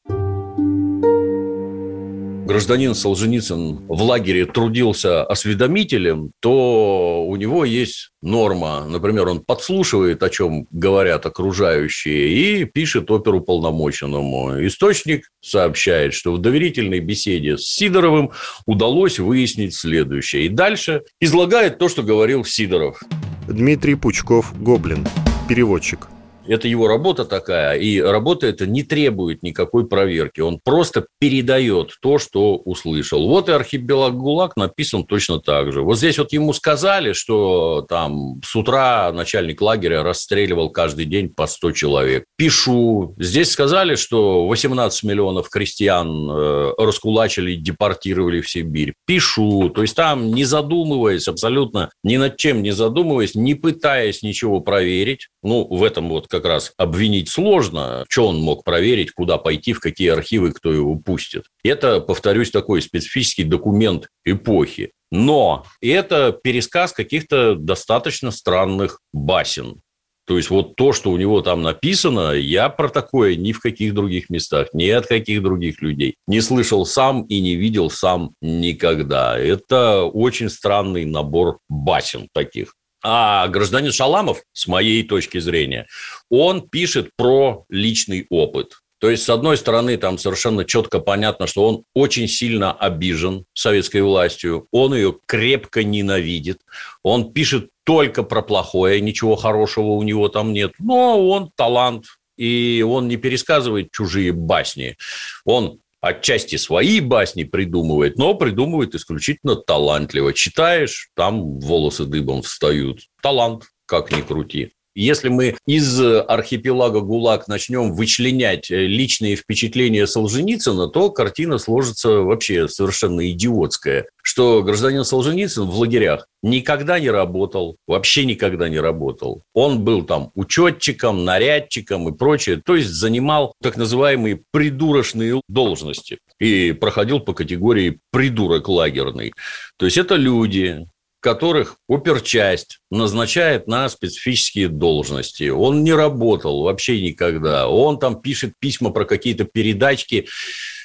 Гражданин Солженицын в лагере трудился осведомителем, то у него есть норма. Например, он подслушивает, о чем говорят окружающие, и пишет оперу полномоченному. Источник сообщает, что в доверительной беседе с Сидоровым удалось выяснить следующее. И дальше излагает то, что говорил Сидоров. Дмитрий Пучков, Гоблин, переводчик – это его работа такая, и работа эта не требует никакой проверки. Он просто передает то, что услышал. Вот и архипелаг ГУЛАГ написан точно так же. Вот здесь вот ему сказали, что там с утра начальник лагеря расстреливал каждый день по 100 человек. Пишу. Здесь сказали, что 18 миллионов крестьян э, раскулачили, депортировали в Сибирь. Пишу. То есть там не задумываясь абсолютно, ни над чем не задумываясь, не пытаясь ничего проверить. Ну, в этом вот как раз обвинить сложно. Что он мог проверить, куда пойти, в какие архивы, кто его пустит. Это, повторюсь, такой специфический документ эпохи. Но это пересказ каких-то достаточно странных басен. То есть вот то, что у него там написано, я про такое ни в каких других местах, ни от каких других людей не слышал сам и не видел сам никогда. Это очень странный набор басен таких. А гражданин Шаламов, с моей точки зрения, он пишет про личный опыт. То есть, с одной стороны, там совершенно четко понятно, что он очень сильно обижен советской властью, он ее крепко ненавидит, он пишет только про плохое, ничего хорошего у него там нет, но он талант, и он не пересказывает чужие басни. Он отчасти свои басни придумывает, но придумывает исключительно талантливо. Читаешь, там волосы дыбом встают. Талант, как ни крути. Если мы из архипелага ГУЛАГ начнем вычленять э, личные впечатления Солженицына, то картина сложится вообще совершенно идиотская. Что гражданин Солженицын в лагерях никогда не работал, вообще никогда не работал. Он был там учетчиком, нарядчиком и прочее, то есть занимал так называемые придурочные должности и проходил по категории придурок лагерный. То есть это люди, которых оперчасть назначает на специфические должности. Он не работал вообще никогда. Он там пишет письма про какие-то передачки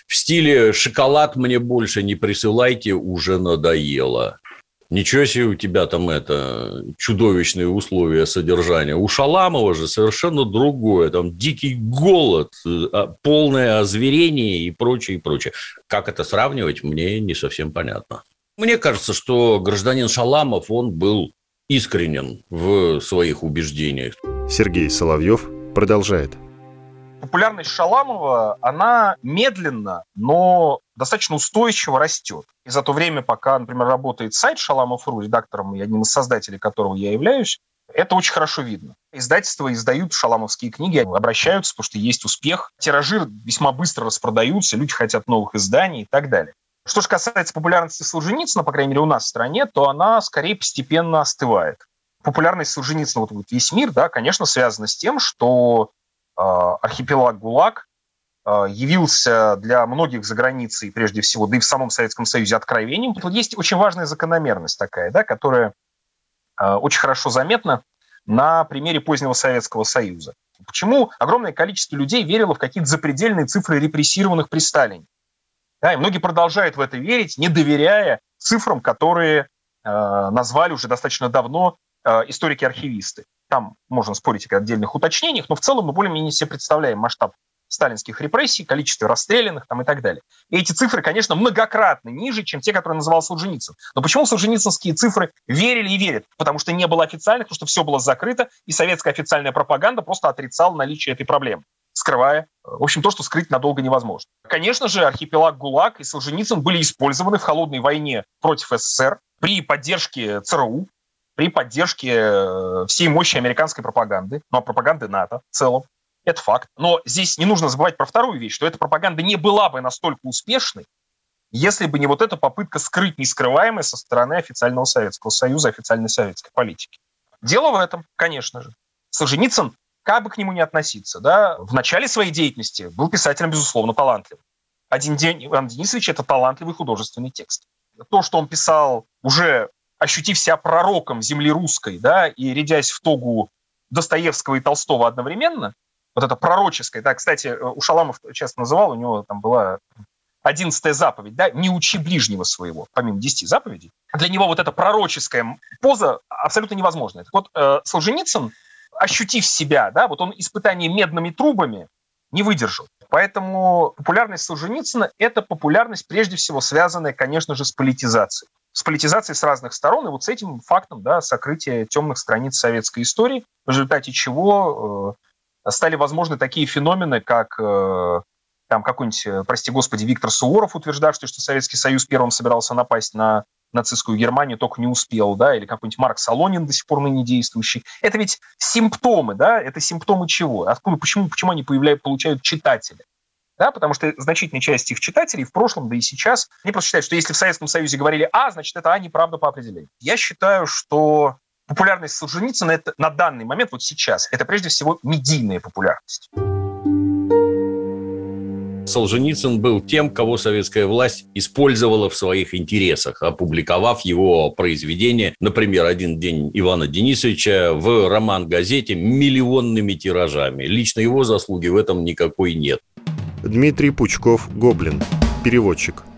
в стиле «шоколад мне больше не присылайте, уже надоело». Ничего себе у тебя там это чудовищные условия содержания. У Шаламова же совершенно другое. Там дикий голод, а, полное озверение и прочее, и прочее. Как это сравнивать, мне не совсем понятно. Мне кажется, что гражданин Шаламов, он был искренен в своих убеждениях. Сергей Соловьев продолжает. Популярность Шаламова, она медленно, но достаточно устойчиво растет. И за то время, пока, например, работает сайт Шаламов.ру, редактором и одним из создателей которого я являюсь, это очень хорошо видно. Издательства издают шаламовские книги, обращаются, потому что есть успех. Тиражи весьма быстро распродаются, люди хотят новых изданий и так далее. Что же касается популярности Солженицына, по крайней мере, у нас в стране, то она скорее постепенно остывает. Популярность Солженицына, вот весь мир, да, конечно, связана с тем, что э, архипелаг ГУЛАГ э, явился для многих за границей, прежде всего, да и в самом Советском Союзе откровением. Тут есть очень важная закономерность такая, да, которая э, очень хорошо заметна на примере позднего Советского Союза. Почему огромное количество людей верило в какие-то запредельные цифры репрессированных при Сталине? Да, и многие продолжают в это верить, не доверяя цифрам, которые э, назвали уже достаточно давно э, историки-архивисты. Там можно спорить о отдельных уточнениях, но в целом мы более-менее себе представляем масштаб сталинских репрессий, количество расстрелянных там, и так далее. И эти цифры, конечно, многократно ниже, чем те, которые называл Солженицын. Но почему солженицынские цифры верили и верят? Потому что не было официальных, потому что все было закрыто, и советская официальная пропаганда просто отрицала наличие этой проблемы скрывая, в общем, то, что скрыть надолго невозможно. Конечно же, архипелаг ГУЛАГ и Солженицын были использованы в холодной войне против СССР при поддержке ЦРУ, при поддержке э, всей мощи американской пропаганды, ну а пропаганды НАТО в целом. Это факт. Но здесь не нужно забывать про вторую вещь, что эта пропаганда не была бы настолько успешной, если бы не вот эта попытка скрыть нескрываемое со стороны официального Советского Союза, официальной советской политики. Дело в этом, конечно же. Солженицын как бы к нему ни относиться, да, в начале своей деятельности был писателем, безусловно, талантливым. Один день Иван Денисович – это талантливый художественный текст. То, что он писал, уже ощутив себя пророком земли русской, да, и рядясь в тогу Достоевского и Толстого одновременно, вот это пророческое, да, кстати, у Шаламов часто называл, у него там была 11 заповедь, да, не учи ближнего своего, помимо 10 заповедей, для него вот эта пророческая поза абсолютно невозможна. Так вот, э, Солженицын, ощутив себя, да, вот он испытание медными трубами не выдержал. Поэтому популярность Солженицына – это популярность, прежде всего, связанная, конечно же, с политизацией. С политизацией с разных сторон, и вот с этим фактом, да, сокрытия темных страниц советской истории, в результате чего э, стали возможны такие феномены, как э, там какой-нибудь, э, прости господи, Виктор Суворов, утверждавший, что Советский Союз первым собирался напасть на нацистскую Германию, только не успел, да, или какой-нибудь Марк Солонин до сих пор ныне действующий. Это ведь симптомы, да, это симптомы чего? Откуда, почему, почему они появляют, получают читатели? Да, потому что значительная часть их читателей в прошлом, да и сейчас, они просто считают, что если в Советском Союзе говорили «А», значит, это «А» неправда по определению. Я считаю, что популярность Солженицына это, на данный момент, вот сейчас, это прежде всего медийная популярность. Солженицын был тем, кого советская власть использовала в своих интересах, опубликовав его произведение, например, «Один день Ивана Денисовича» в роман-газете миллионными тиражами. Лично его заслуги в этом никакой нет. Дмитрий Пучков, Гоблин, переводчик –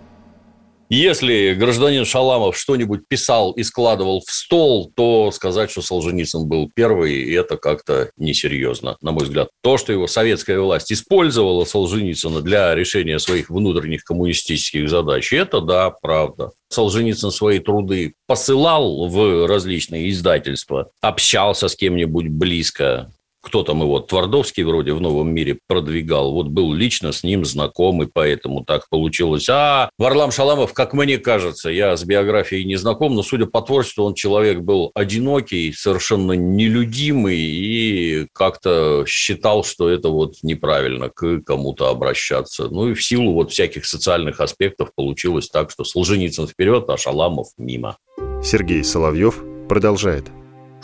если гражданин Шаламов что-нибудь писал и складывал в стол, то сказать, что Солженицын был первый, это как-то несерьезно, на мой взгляд. То, что его советская власть использовала Солженицына для решения своих внутренних коммунистических задач, это да, правда. Солженицын свои труды посылал в различные издательства, общался с кем-нибудь близко, кто там его, Твардовский вроде в «Новом мире» продвигал, вот был лично с ним знаком, и поэтому так получилось. А Варлам Шаламов, как мне кажется, я с биографией не знаком, но судя по творчеству, он человек был одинокий, совершенно нелюдимый и как-то считал, что это вот неправильно к кому-то обращаться. Ну и в силу вот всяких социальных аспектов получилось так, что Солженицын вперед, а Шаламов мимо. Сергей Соловьев продолжает.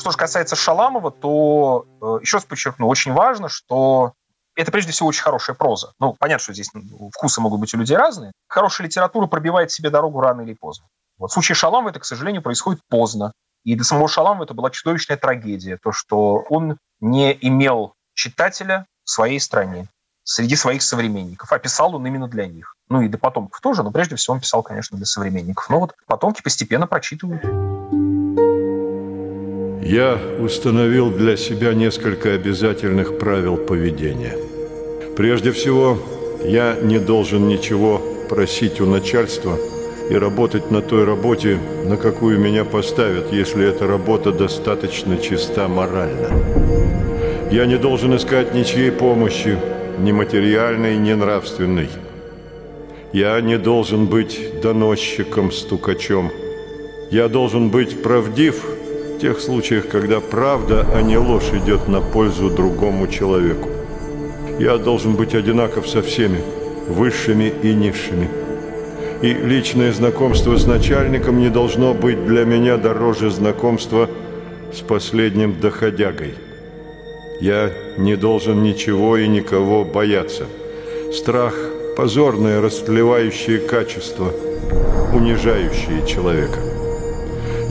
Что же касается Шаламова, то, э, еще раз подчеркну, очень важно, что это прежде всего очень хорошая проза. Ну, понятно, что здесь вкусы могут быть у людей разные. Хорошая литература пробивает себе дорогу рано или поздно. Вот в случае Шаламова это, к сожалению, происходит поздно. И для самого Шаламова это была чудовищная трагедия, то, что он не имел читателя в своей стране, среди своих современников, а писал он именно для них. Ну и для потомков тоже, но прежде всего он писал, конечно, для современников. Но вот потомки постепенно прочитывают. Я установил для себя несколько обязательных правил поведения. Прежде всего, я не должен ничего просить у начальства и работать на той работе, на какую меня поставят, если эта работа достаточно чиста морально. Я не должен искать ничьей помощи, ни материальной, ни нравственной. Я не должен быть доносчиком, стукачом. Я должен быть правдив – тех случаях, когда правда, а не ложь идет на пользу другому человеку. Я должен быть одинаков со всеми, высшими и низшими. И личное знакомство с начальником не должно быть для меня дороже знакомства с последним доходягой. Я не должен ничего и никого бояться. Страх – позорное растлевающее качество, унижающее человека.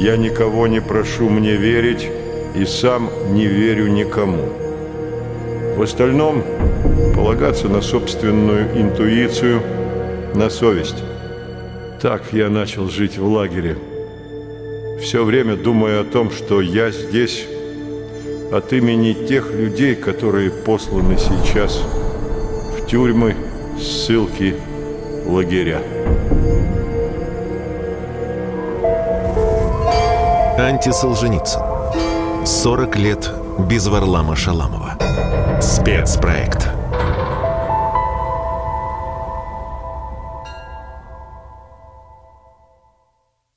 Я никого не прошу мне верить и сам не верю никому. В остальном полагаться на собственную интуицию, на совесть. Так я начал жить в лагере. Все время думая о том, что я здесь от имени тех людей, которые посланы сейчас в тюрьмы, ссылки, лагеря. Антисолженицын. 40 лет без Варлама Шаламова. Спецпроект.